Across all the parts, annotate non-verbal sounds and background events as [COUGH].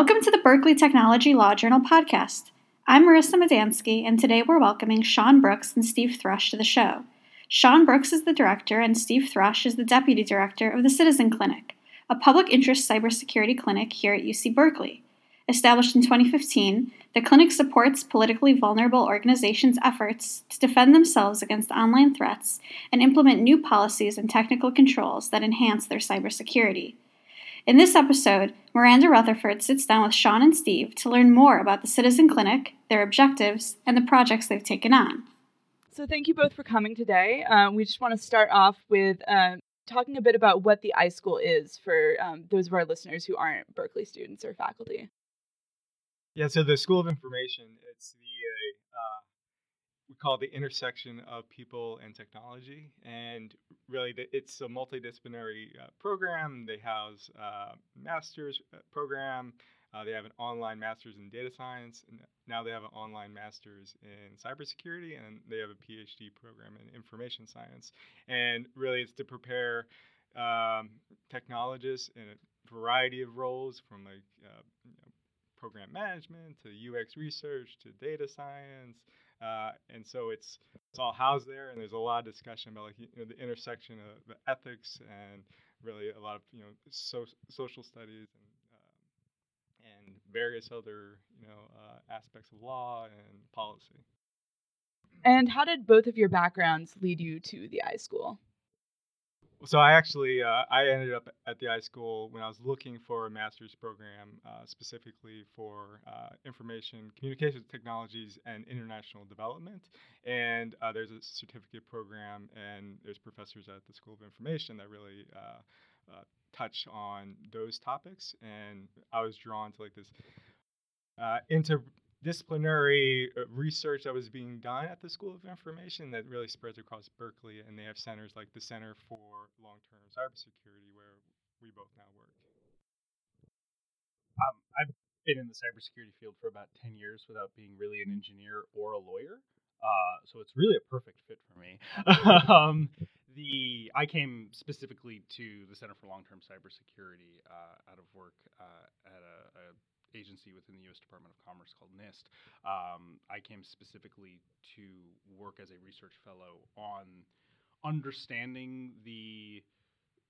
Welcome to the Berkeley Technology Law Journal podcast. I'm Marissa Madansky, and today we're welcoming Sean Brooks and Steve Trush to the show. Sean Brooks is the director, and Steve Trush is the deputy director of the Citizen Clinic, a public interest cybersecurity clinic here at UC Berkeley. Established in 2015, the clinic supports politically vulnerable organizations' efforts to defend themselves against online threats and implement new policies and technical controls that enhance their cybersecurity. In this episode, Miranda Rutherford sits down with Sean and Steve to learn more about the Citizen Clinic, their objectives, and the projects they've taken on. So, thank you both for coming today. Um, we just want to start off with uh, talking a bit about what the iSchool is for um, those of our listeners who aren't Berkeley students or faculty. Yeah, so the School of Information, it's the uh, we call the intersection of people and technology, and really the, it's a multidisciplinary uh, program. They house uh, master's uh, program. Uh, they have an online master's in data science. And now they have an online master's in cybersecurity, and they have a PhD program in information science. And really, it's to prepare um, technologists in a variety of roles, from like uh, you know, program management to UX research to data science. Uh, and so it's it's all housed there, and there's a lot of discussion about like you know, the intersection of the ethics and really a lot of you know so, social studies and uh, and various other you know uh, aspects of law and policy. And how did both of your backgrounds lead you to the iSchool? So I actually uh, I ended up at the iSchool when I was looking for a master's program uh, specifically for uh, information communications technologies and international development. And uh, there's a certificate program, and there's professors at the School of Information that really uh, uh, touch on those topics. And I was drawn to like this inter disciplinary uh, research that was being done at the School of Information that really spreads across Berkeley, and they have centers like the Center for Long-Term Cybersecurity, where we both now work. Um, I've been in the cybersecurity field for about 10 years without being really an engineer or a lawyer. Uh, so it's really a perfect fit for me. [LAUGHS] um, the I came specifically to the Center for Long-Term Cybersecurity uh, out of work uh, at a, a agency within the U.S. Department of Commerce called NIST. Um, I came specifically to work as a research fellow on understanding the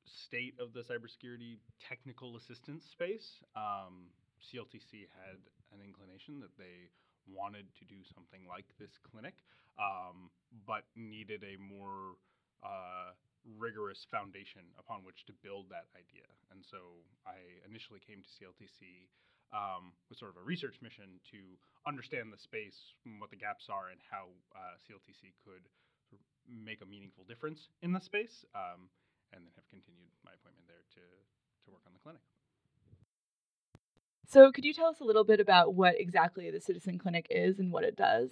state of the cybersecurity technical assistance space. Um, CLTC had an inclination that they wanted to do something like this clinic, um, but needed a more uh, rigorous foundation upon which to build that idea. And so I initially came to CLTC um, with sort of a research mission to understand the space, what the gaps are, and how uh, CLTC could sort of make a meaningful difference in the space, um, and then have continued my appointment there to to work on the clinic. So, could you tell us a little bit about what exactly the Citizen Clinic is and what it does?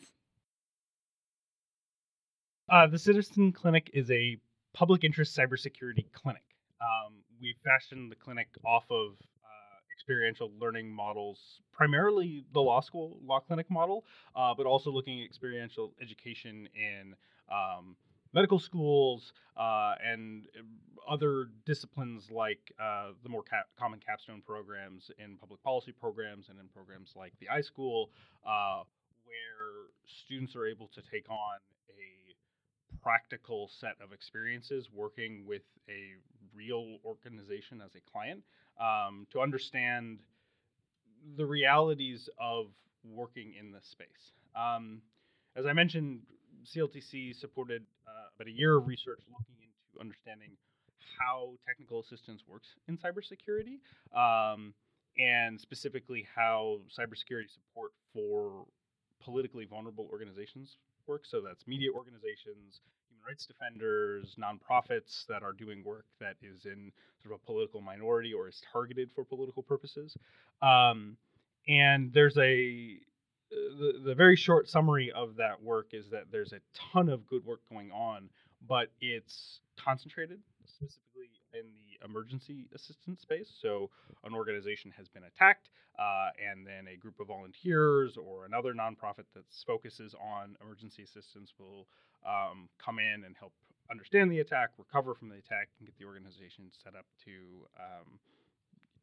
Uh, the Citizen Clinic is a public interest cybersecurity clinic. Um, we fashioned the clinic off of experiential learning models, primarily the law school law clinic model, uh, but also looking at experiential education in um, medical schools uh, and other disciplines like uh, the more cap- common capstone programs in public policy programs and in programs like the iSchool, uh, where students are able to take on a practical set of experiences working with a real organization as a client um, to understand the realities of working in this space. Um, as I mentioned, CLTC supported uh, about a year of research looking into understanding how technical assistance works in cybersecurity, um, and specifically how cybersecurity support for politically vulnerable organizations works. So that's media organizations, rights defenders, nonprofits that are doing work that is in sort of a political minority or is targeted for political purposes. Um, and there's a the, the very short summary of that work is that there's a ton of good work going on, but it's concentrated specifically in the emergency assistance space. So, an organization has been attacked, uh, and then a group of volunteers or another nonprofit that focuses on emergency assistance will um, come in and help understand the attack, recover from the attack, and get the organization set up to um,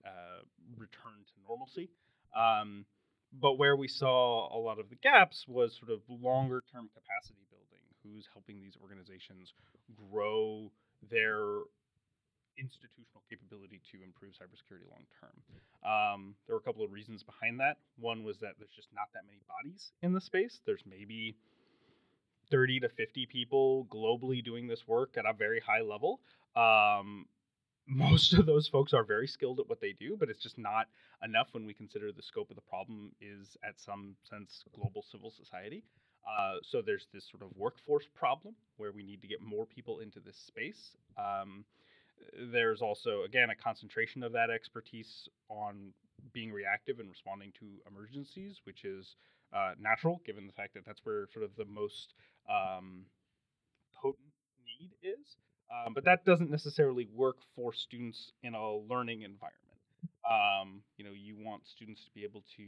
uh, return to normalcy. Um, but where we saw a lot of the gaps was sort of longer term capacity building. Who's helping these organizations grow their institutional capability to improve cybersecurity long term. Um, there were a couple of reasons behind that. One was that there's just not that many bodies in the space. There's maybe 30 to 50 people globally doing this work at a very high level. Um, most of those folks are very skilled at what they do, but it's just not enough when we consider the scope of the problem is, at some sense, global civil society. Uh, so there's this sort of workforce problem where we need to get more people into this space. Um, there's also, again, a concentration of that expertise on being reactive and responding to emergencies, which is uh, natural given the fact that that's where sort of the most um, potent need is. Um, but that doesn't necessarily work for students in a learning environment. Um, you know, you want students to be able to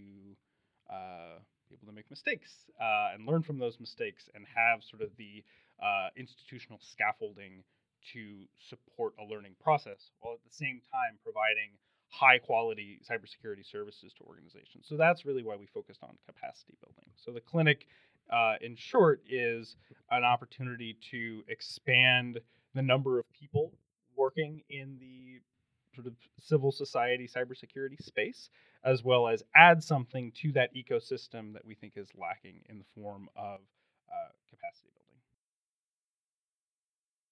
uh, be able to make mistakes uh, and learn from those mistakes and have sort of the uh, institutional scaffolding to support a learning process while at the same time providing high quality cybersecurity services to organizations. So that's really why we focused on capacity building. So the clinic, uh, in short, is an opportunity to expand the number of people working in the sort of civil society cybersecurity space, as well as add something to that ecosystem that we think is lacking in the form of uh, capacity building.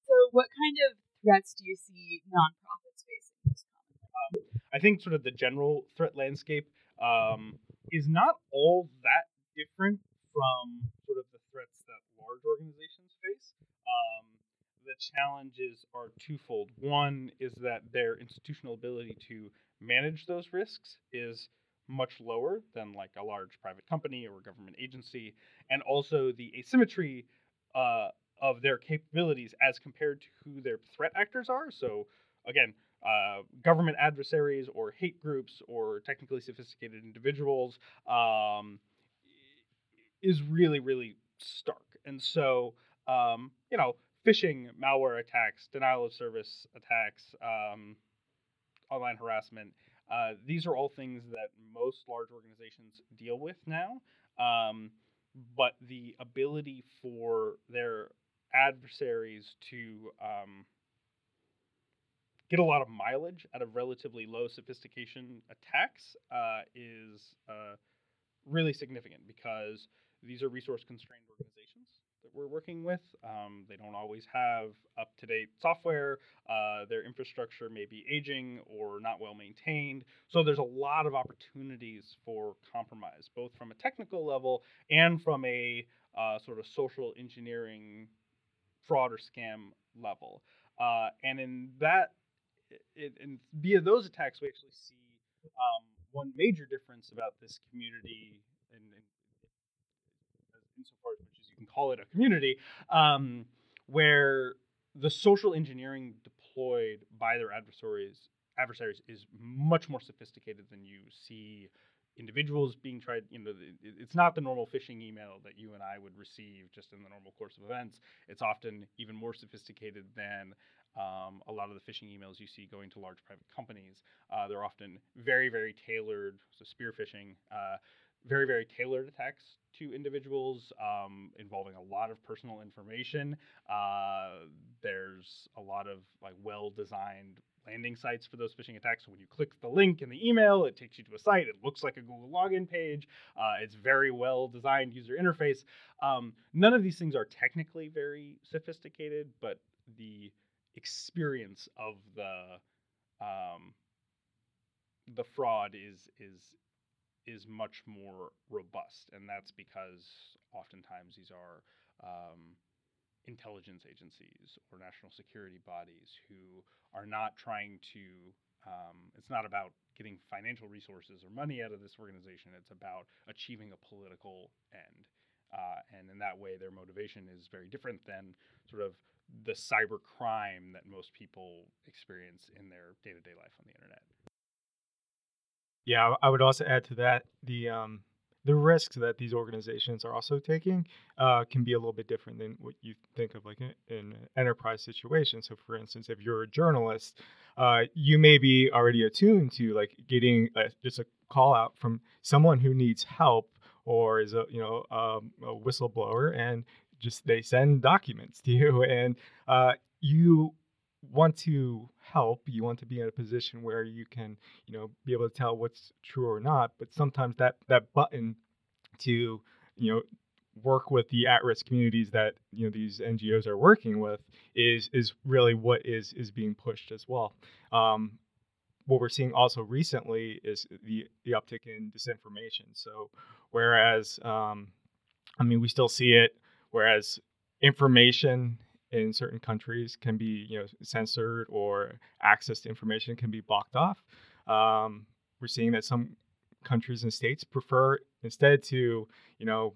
So, what kind of threats do you see nonprofits facing um, I think sort of the general threat landscape um, is not all that different from sort of the threats that large organizations face. Um, the challenges are twofold. One is that their institutional ability to manage those risks is much lower than like a large private company or government agency, and also the asymmetry uh, of their capabilities as compared to who their threat actors are. So again, uh, government adversaries or hate groups or technically sophisticated individuals um, is really really stark. And so um, you know phishing, malware attacks, denial of service attacks, um, online harassment. Uh, these are all things that most large organizations deal with now. Um, but the ability for their adversaries to um, get a lot of mileage out of relatively low sophistication attacks uh, is uh, really significant because these are resource constrained organizations that we're working with. Um, they don't always have up to date software. Uh, their infrastructure may be aging or not well maintained. So there's a lot of opportunities for compromise, both from a technical level and from a uh, sort of social engineering fraud or scam level. Uh, and in that, it, and via those attacks, we actually see um, one major difference about this community and, and insofar as you can call it a community, um, where the social engineering deployed by their adversaries adversaries is much more sophisticated than you see individuals being tried you know it's not the normal phishing email that you and i would receive just in the normal course of events it's often even more sophisticated than um, a lot of the phishing emails you see going to large private companies uh, they're often very very tailored so spear phishing uh, very very tailored attacks to individuals um, involving a lot of personal information. Uh, there's a lot of like well designed landing sites for those phishing attacks. So when you click the link in the email, it takes you to a site. It looks like a Google login page. Uh, it's very well designed user interface. Um, none of these things are technically very sophisticated, but the experience of the um, the fraud is is is much more robust, and that's because oftentimes these are um, intelligence agencies or national security bodies who are not trying to. Um, it's not about getting financial resources or money out of this organization. It's about achieving a political end. Uh, and in that way, their motivation is very different than sort of the cyber crime that most people experience in their day to day life on the internet. Yeah, I would also add to that the um, the risks that these organizations are also taking uh, can be a little bit different than what you think of like in, an enterprise situation. So, for instance, if you're a journalist, uh, you may be already attuned to like getting a, just a call out from someone who needs help or is a you know um, a whistleblower and just they send documents to you and uh, you want to help you want to be in a position where you can you know be able to tell what's true or not but sometimes that that button to you know work with the at-risk communities that you know these NGOs are working with is is really what is is being pushed as well. Um, what we're seeing also recently is the the uptick in disinformation. So whereas um, I mean we still see it, whereas information in certain countries can be you know censored or access to information can be blocked off. Um, we're seeing that some countries and states prefer instead to you know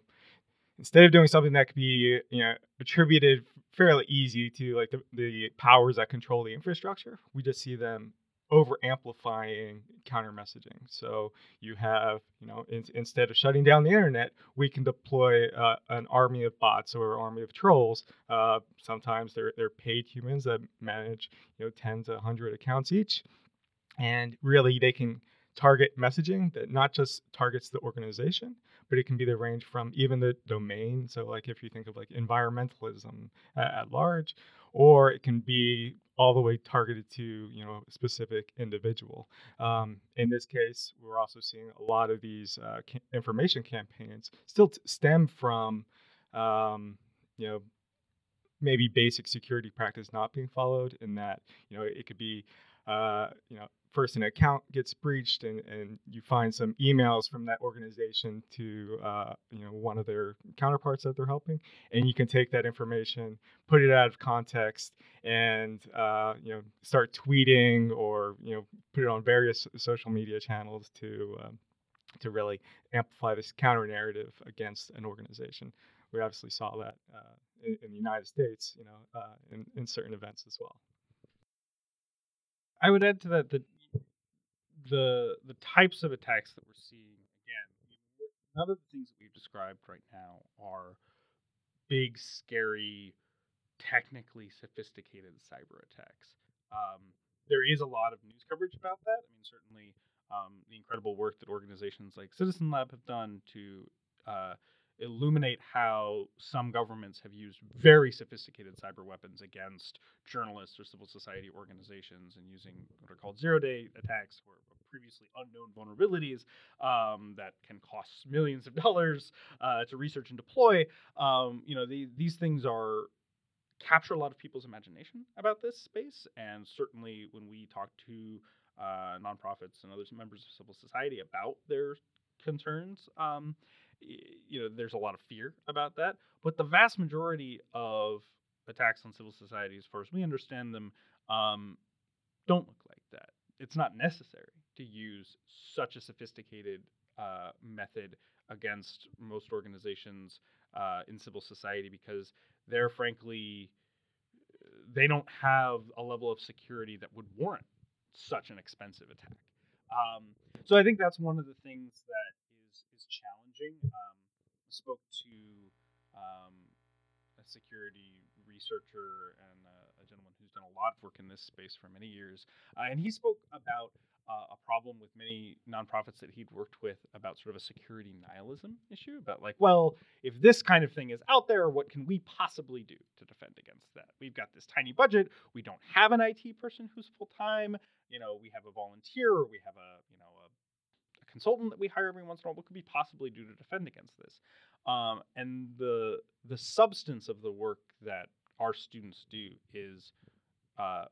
instead of doing something that could be you know attributed fairly easy to like the, the powers that control the infrastructure we just see them over amplifying counter messaging. So you have you know in, instead of shutting down the internet we can deploy uh, an army of bots or an army of trolls. Uh, sometimes they're, they're paid humans that manage you know 10 to 100 accounts each. And really they can target messaging that not just targets the organization but it can be the range from even the domain. So, like if you think of like environmentalism at, at large, or it can be all the way targeted to you know a specific individual. Um, in this case, we're also seeing a lot of these uh, ca- information campaigns still t- stem from um, you know maybe basic security practice not being followed in that you know it could be uh, you know first an account gets breached and, and you find some emails from that organization to uh, you know one of their counterparts that they're helping and you can take that information put it out of context and uh, you know start tweeting or you know put it on various social media channels to um, to really amplify this counter narrative against an organization. We obviously saw that uh, in, in, the united states you know uh, in, in certain events as well. I would add to that that the the types of attacks that we're seeing again, none of the things that we've described right now are big, scary, technically sophisticated cyber attacks. Um, there is a lot of news coverage about that. I mean, certainly um, the incredible work that organizations like Citizen Lab have done to uh, illuminate how some governments have used very sophisticated cyber weapons against journalists or civil society organizations and using what are called zero day attacks or previously unknown vulnerabilities um, that can cost millions of [LAUGHS] dollars uh, to research and deploy. Um, you know, the, these things are capture a lot of people's imagination about this space, and certainly when we talk to uh, nonprofits and other members of civil society about their concerns. Um, you know, there's a lot of fear about that. But the vast majority of attacks on civil society, as far as we understand them, um, don't look like that. It's not necessary to use such a sophisticated uh, method against most organizations uh, in civil society because they're frankly they don't have a level of security that would warrant such an expensive attack. Um, so I think that's one of the things that challenging. Um, I spoke to um, a security researcher and uh, a gentleman who's done a lot of work in this space for many years, uh, and he spoke about a problem with many nonprofits that he'd worked with about sort of a security nihilism issue about like, well, if this kind of thing is out there, what can we possibly do to defend against that? We've got this tiny budget. We don't have an IT person who's full time. You know, we have a volunteer. Or we have a you know a consultant that we hire every once in a while. What could we possibly do to defend against this? Um, and the the substance of the work that our students do is uh,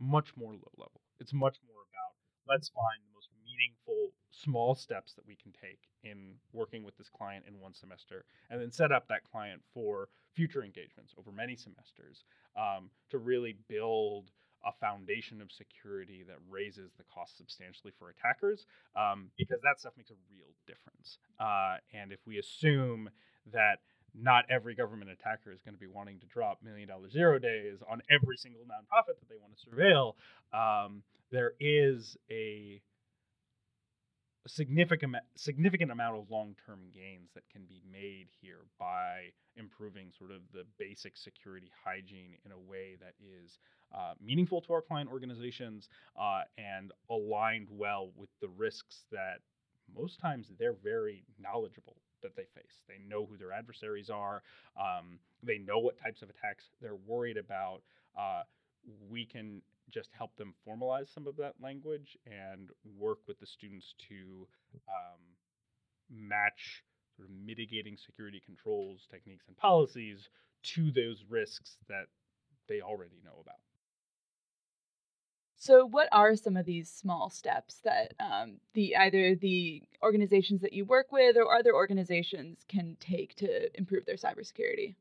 much more low level. It's much more about let's find the most meaningful small steps that we can take in working with this client in one semester, and then set up that client for future engagements over many semesters um, to really build a foundation of security that raises the cost substantially for attackers um, because that stuff makes a real difference. Uh, and if we assume that not every government attacker is going to be wanting to drop million dollar zero days on every single nonprofit that they want to surveil, um, there is a significant significant amount of long-term gains that can be made here by improving sort of the basic security hygiene in a way that is uh, meaningful to our client organizations uh, and aligned well with the risks that most times they're very knowledgeable that they face. They know who their adversaries are. Um, they know what types of attacks they're worried about. Uh, we can just help them formalize some of that language and work with the students to um, match sort of mitigating security controls, techniques, and policies to those risks that they already know about. So, what are some of these small steps that um, the either the organizations that you work with or other organizations can take to improve their cybersecurity?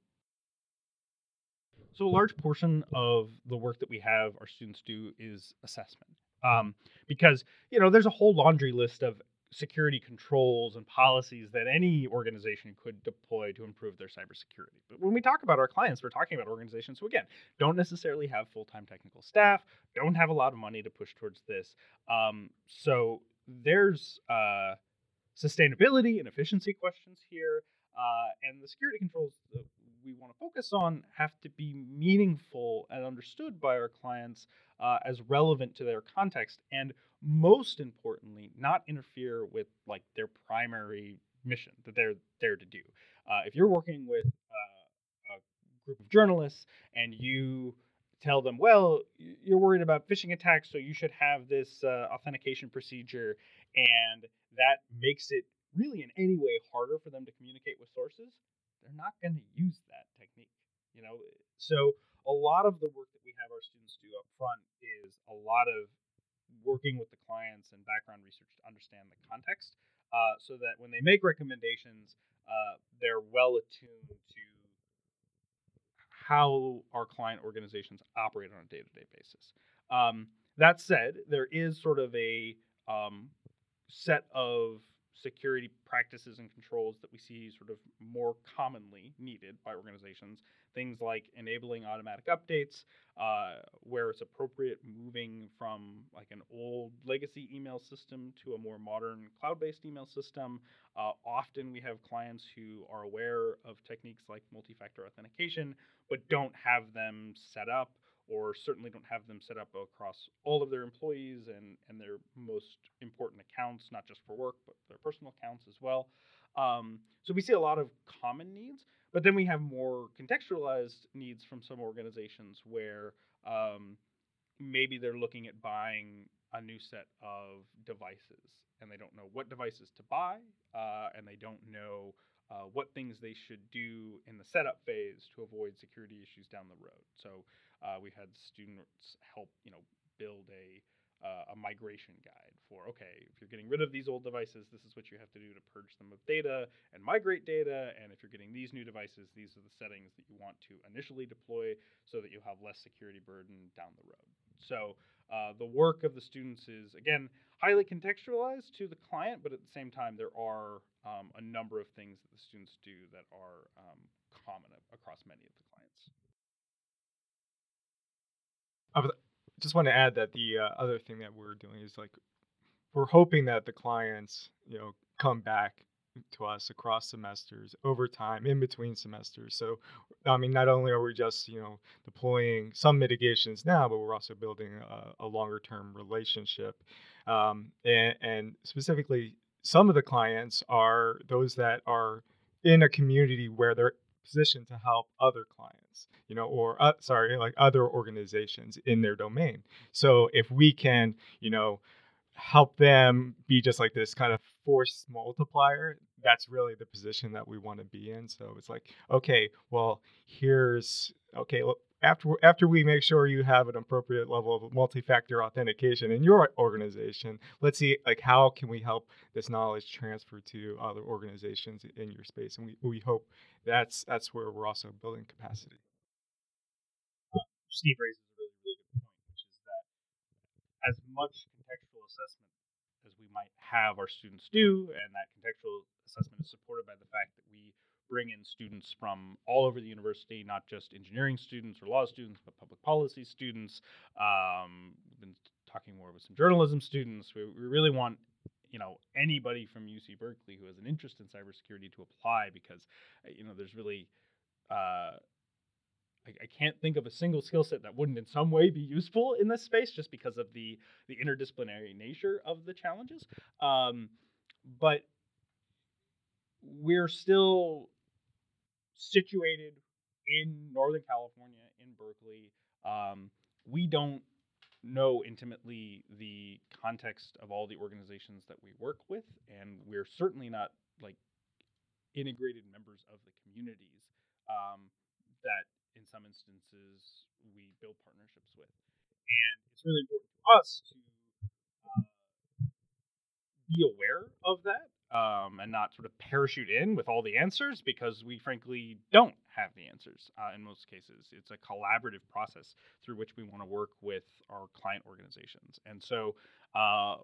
So, a large portion of the work that we have our students do is assessment, um, because you know there's a whole laundry list of security controls and policies that any organization could deploy to improve their cybersecurity. But when we talk about our clients, we're talking about organizations who, again, don't necessarily have full time technical staff, don't have a lot of money to push towards this. Um, so there's uh, sustainability and efficiency questions here. Uh, and the security controls that we want to focus on have to be meaningful and understood by our clients uh, as relevant to their context. And most importantly, not interfere with like their primary mission that they're there to do. Uh, if you're working with uh, a group of journalists and you tell them, well, you're worried about phishing attacks, so you should have this uh, authentication procedure, and that makes it really in any way harder for them to communicate with sources, they're not going to use that technique. You know, so a lot of the work that we have our students do up front is a lot of working with the clients and background research to understand the context uh, so that when they make recommendations, uh, they're well attuned to how our client organizations operate on a day to day basis. Um, that said, there is sort of a um, set of security practices and controls that we see sort of more commonly needed by organizations. Things like enabling automatic updates, uh, where it's appropriate, moving from like an old legacy email system to a more modern cloud based email system. Uh, often we have clients who are aware of techniques like multi factor authentication, but don't have them set up or certainly don't have them set up across all of their employees and, and their most important accounts, not just for work, but their personal accounts as well. Um, so we see a lot of common needs, but then we have more contextualized needs from some organizations where um, maybe they're looking at buying a new set of devices and they don't know what devices to buy uh, and they don't know uh, what things they should do in the setup phase to avoid security issues down the road. So uh, we've had students help, you know, build a uh, a migration guide for okay, if you're getting rid of these old devices, this is what you have to do to purge them of data and migrate data. And if you're getting these new devices, these are the settings that you want to initially deploy so that you have less security burden down the road. So uh, the work of the students is again highly contextualized to the client, but at the same time, there are um, a number of things that the students do that are um, common across many of the clients. I just want to add that the uh, other thing that we're doing is like we're hoping that the clients, you know, come back to us across semesters over time in between semesters. So i mean not only are we just you know deploying some mitigations now but we're also building a, a longer term relationship. Um, and, and specifically some of the clients are those that are in a community where they're positioned to help other clients you know or uh, sorry like other organizations in their domain. So if we can you know help them be just like this kind of force multiplier that's really the position that we want to be in. So it's like okay well here's okay after after we make sure you have an appropriate level of multi-factor authentication in your organization let's see like how can we help this knowledge transfer to other organizations in your space? And we, we hope that's that's where we're also building capacity. Steve raises a really really good point which is that as much contextual assessment as we might have our students do and that contextual assessment is supported by the fact that bring in students from all over the university, not just engineering students or law students, but public policy students. Um, we've been talking more with some journalism students. We, we really want you know anybody from UC Berkeley who has an interest in cybersecurity to apply because uh, you know there's really uh, I, I, can't think of a single skill set that wouldn't in some way be useful in this space just because of the the interdisciplinary nature of the challenges. Um, but we're still situated in Northern California, in Berkeley. Um, we don't know intimately the context of all the organizations that we work with, and we're certainly not like integrated members of the communities um, that, in some instances, we build partnerships with. And it's really important for us to uh, be aware of that um, and not sort of parachute in with all the answers because we frankly don't have the answers uh, in most cases. It's a collaborative process through which we want to work with our client organizations. And so uh,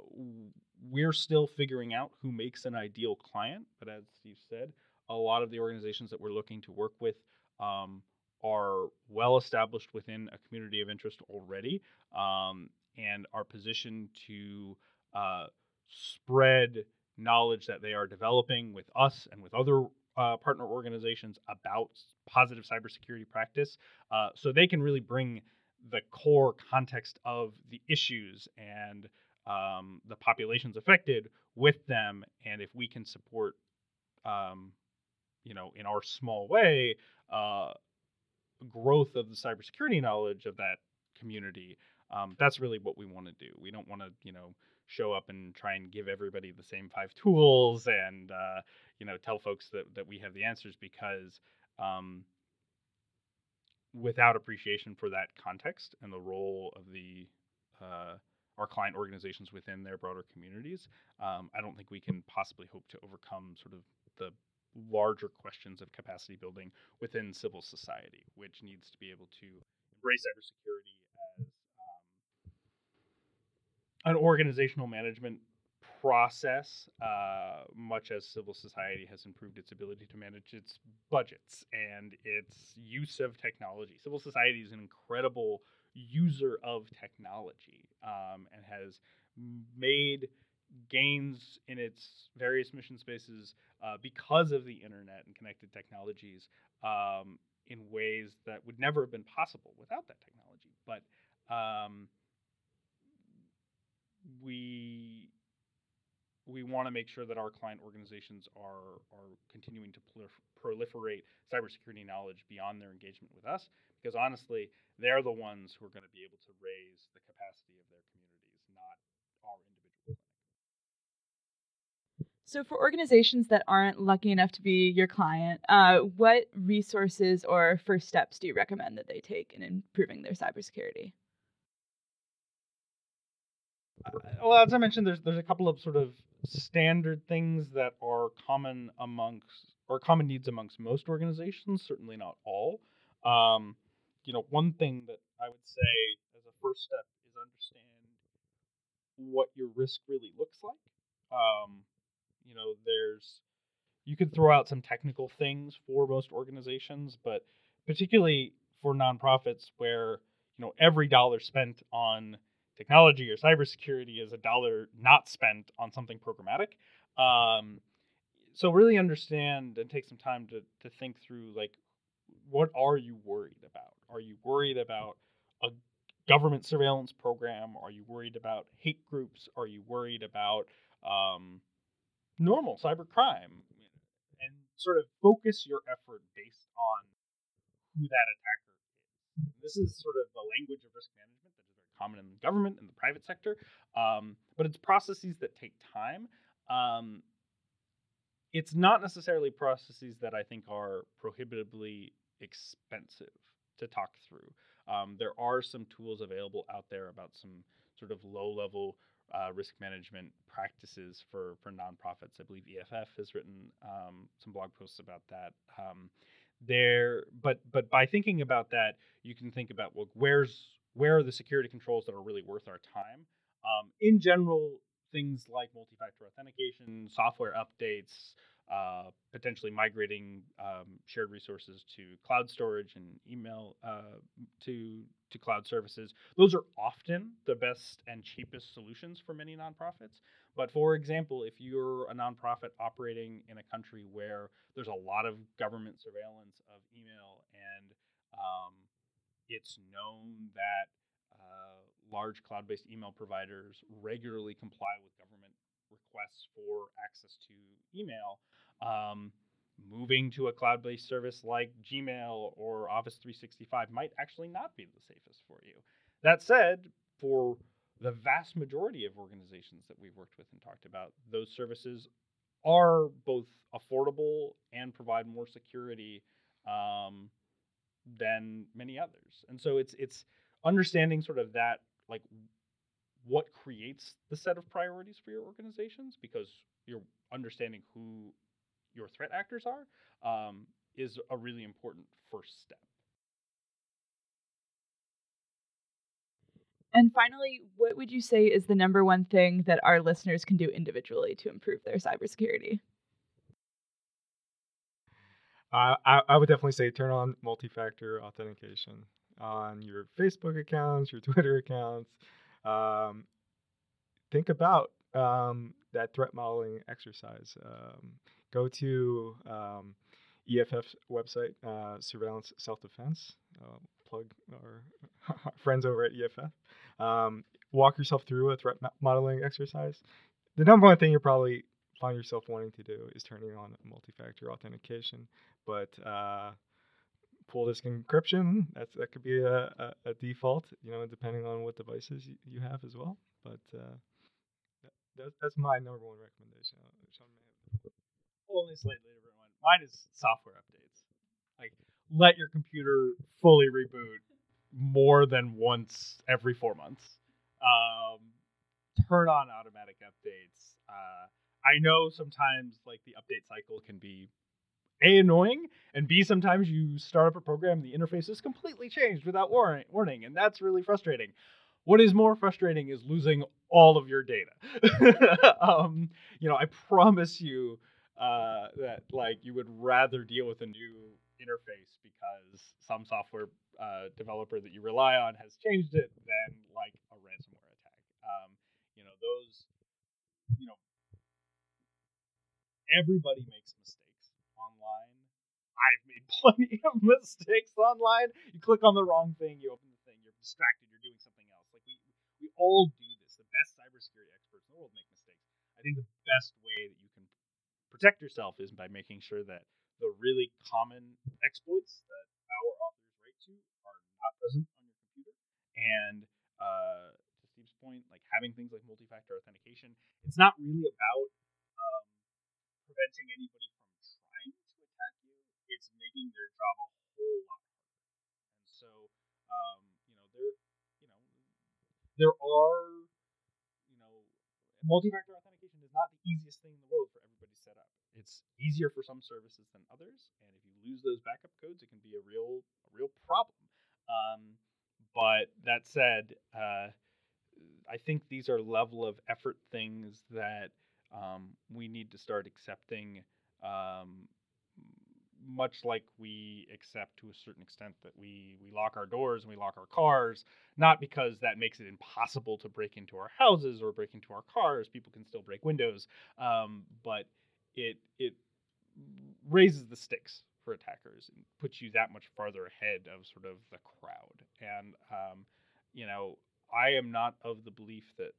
we're still figuring out who makes an ideal client. But as Steve said, a lot of the organizations that we're looking to work with um, are well established within a community of interest already um, and are positioned to uh, spread knowledge that they are developing with us and with other uh, partner organizations about positive cybersecurity practice uh, so they can really bring the core context of the issues and um, the populations affected with them and if we can support um, you know in our small way uh, growth of the cybersecurity knowledge of that community um, that's really what we want to do. We don't want to you know show up and try and give everybody the same five [LAUGHS] tools and uh, you know tell folks that, that we have the answers because um, without appreciation for that context and the role of the uh, our client organizations within their broader communities, um, I don't think we can possibly hope to overcome sort of the larger questions of capacity building within civil society, which needs to be able to embrace cybersecurity an organizational management process, uh, much as civil society has improved its ability to manage its budgets and its use of technology. Civil society is an incredible user of technology um, and has made gains in its various mission spaces uh, because of the internet and connected technologies um, in ways that would never have been possible without that technology. But um, we we want to make sure that our client organizations are are continuing to proliferate cybersecurity knowledge beyond their engagement with us because honestly they're the ones who are going to be able to raise the capacity of their communities not our individual so for organizations that aren't lucky enough to be your client uh, what resources or first steps do you recommend that they take in improving their cybersecurity well, as I mentioned, there's there's a couple of sort of standard things that are common amongst or common needs amongst most organizations. Certainly not all. Um, you know, one thing that I would say as a first step is understand what your risk really looks like. Um, you know, there's you could throw out some technical things for most organizations, but particularly for nonprofits where you know every dollar spent on technology or cybersecurity is a dollar not spent on something programmatic. Um, so really understand and take some time to to think through like what are you worried about? Are you worried about a government surveillance program? Are you worried about hate groups? Are you worried about um, normal cybercrime? And sort of focus your effort based on who that attacker is. This is sort of the language of risk management common in the government and the private sector, um, but it's processes that take time. Um, it's not necessarily processes that I think are prohibitively expensive to talk through. Um, there are some tools available out there about some sort of low level uh, risk management practices for for nonprofits. I believe EFF has written um, some blog posts about that. Um, there, but but by thinking about that, you can think about well, where's where are the security controls that are really worth our time? Um, in general, things like multi-factor authentication, software updates, uh, potentially migrating um, shared resources to cloud storage and email uh, to to cloud services. Those are often the best and cheapest solutions for many nonprofits. But for example, if you're a nonprofit operating in a country where there's a lot of government surveillance of email and um, it's known that uh, large cloud based email providers regularly comply with government requests for access to email. Um, moving to a cloud based service like Gmail or Office 365 might actually not be the safest for you. That said, for the vast majority of organizations that we've worked with and talked about, those services are both affordable and provide more security um, than many others. And so it's it's understanding sort of that like what creates the set of priorities for your organizations because you're understanding who your threat actors are um, is a really important first step. And finally, what would you say is the number one thing that our listeners can do individually to improve their cybersecurity? I, I would definitely say turn on multi-factor authentication on your Facebook accounts, your [LAUGHS] Twitter accounts. Um, think about um, that threat modeling exercise. Um, go to um, EFF's website, uh, Surveillance Self Defense. Uh, plug our [LAUGHS] friends over at EFF. Um, walk yourself through a threat modeling exercise. The number one thing you're probably find yourself wanting to do is turning on multi-factor authentication, but uh, full disk encryption that's that could be a, a, a, default, you know, depending on what devices you, you have as well. But uh, that, that's my number one recommendation. Only slightly different one. Mine is software updates. Like let your computer fully reboot more than once every four months. Um, turn on automatic updates. Uh, I know sometimes like the update cycle can be a annoying and b sometimes you start up a program the interface is completely changed without warning, warning and that's really frustrating. What is more frustrating is losing all of your data. [LAUGHS] um, you know, I promise you uh, that like you would rather deal with a new interface because some software uh, developer that you rely on has changed it than like a ransomware attack. Um, you know, those, you know, everybody makes mistakes online. I've made plenty [LAUGHS] of mistakes online. You click on the wrong thing, you open the thing, you're distracted, you're doing something else. Like we, we all do this. The best cybersecurity experts in the world make mistakes. I think the best way that you can protect yourself is by making sure that the really common exploits that our authors write to are not present on your computer. And uh, to Steve's point, like having things like multi-factor authentication, it's not really about um, preventing anybody from trying to attack you. It's making their job a whole lot harder. And so, um, you know, there, you know, there are, you know, multi-factor authentication is not the easiest thing in the world for everybody to set up it's easier for some services than others, and if you lose those backup codes, it can be a real a real problem. Um, but that said, uh, I think these are level of effort things that um, we need to start accepting. Um, much like we accept to a certain extent that we we lock our doors and we lock our cars, not because that makes it impossible to break into our houses or break into our cars. People can still break windows, um, but it it raises the stakes for attackers and puts you that much farther ahead of sort of the crowd. And um, you know, I am not of the belief that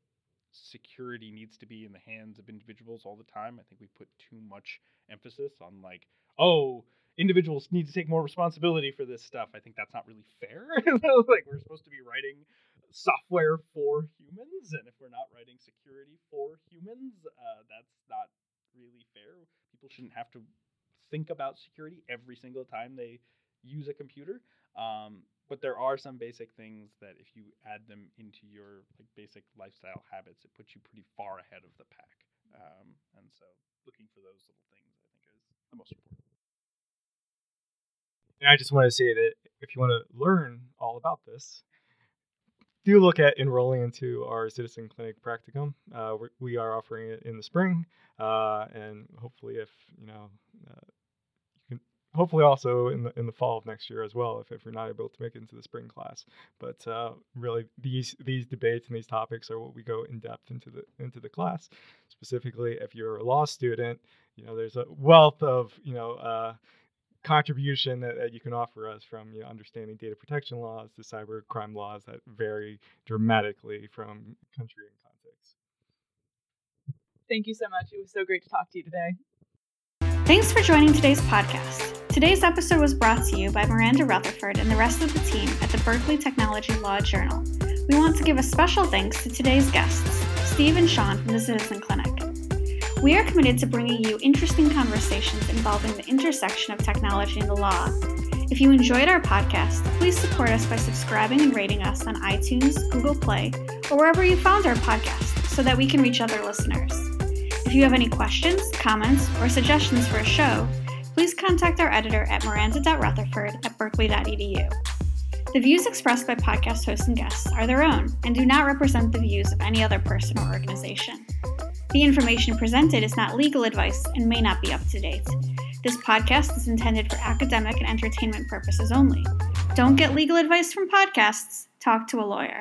security needs to be in the hands of individuals all the time. I think we put too much emphasis on like, oh, individuals need to take more responsibility for this stuff. I think that's not really fair. [LAUGHS] like we're supposed to be writing software for humans, and if we're not writing security for humans, uh, that's not really fair. People shouldn't have to think about security every single time they use a computer. Um, but there are some basic things that if you add them into your like basic lifestyle habits, it puts you pretty far ahead of the pack. Um, and so looking for those little things, I think, is the most important. And I just want to say that if you want to learn all about this, do look at enrolling into our Citizen Clinic practicum. Uh, we are offering it in the spring, uh, and hopefully, if you know, uh, hopefully also in the in the fall of next year as well, if, if you're not able to make it into the spring class. But uh, really, these these debates and these topics are what we go in depth into the into the class. Specifically, if you're a law student, you know, there's a wealth of you know uh, contribution that, that, you can offer us from you know, understanding data protection laws to cyber crime laws that vary dramatically from country and context. Thank you so much. It was so great to talk to you today. Thanks for joining today's podcast. Today's episode was brought to you by Miranda Rutherford and the rest of the team at the Berkeley Technology Law Journal. We want to give a special thanks to today's guests, Steve and Sean from the Citizen Clinic. We are committed to bringing you interesting conversations involving the intersection of technology and the law. If you enjoyed our podcast, please support us by subscribing and rating us on iTunes, Google Play, or wherever you found our podcast so that we can reach other listeners. If you have any questions, comments, or suggestions for a show, please contact our editor at miranda.rutherford at berkeley.edu. The views expressed by podcast hosts and guests are their own and do not represent the views of any other person or organization. The information presented is not legal advice and may not be up to date. This podcast is intended for academic and entertainment purposes only. Don't get legal advice from podcasts, talk to a lawyer.